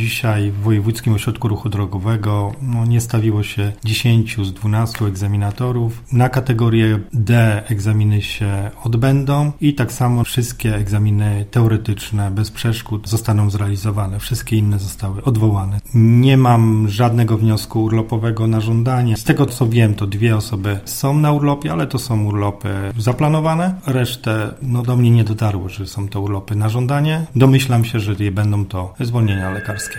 Dzisiaj w Wojewódzkim Ośrodku Ruchu Drogowego no, nie stawiło się 10 z 12 egzaminatorów. Na kategorię D egzaminy się odbędą i tak samo wszystkie egzaminy teoretyczne bez przeszkód zostaną zrealizowane. Wszystkie inne zostały odwołane. Nie mam żadnego wniosku urlopowego na żądanie. Z tego co wiem, to dwie osoby są na urlopie, ale to są urlopy zaplanowane. Resztę no, do mnie nie dotarło, że są to urlopy na żądanie. Domyślam się, że je będą to zwolnienia lekarskie.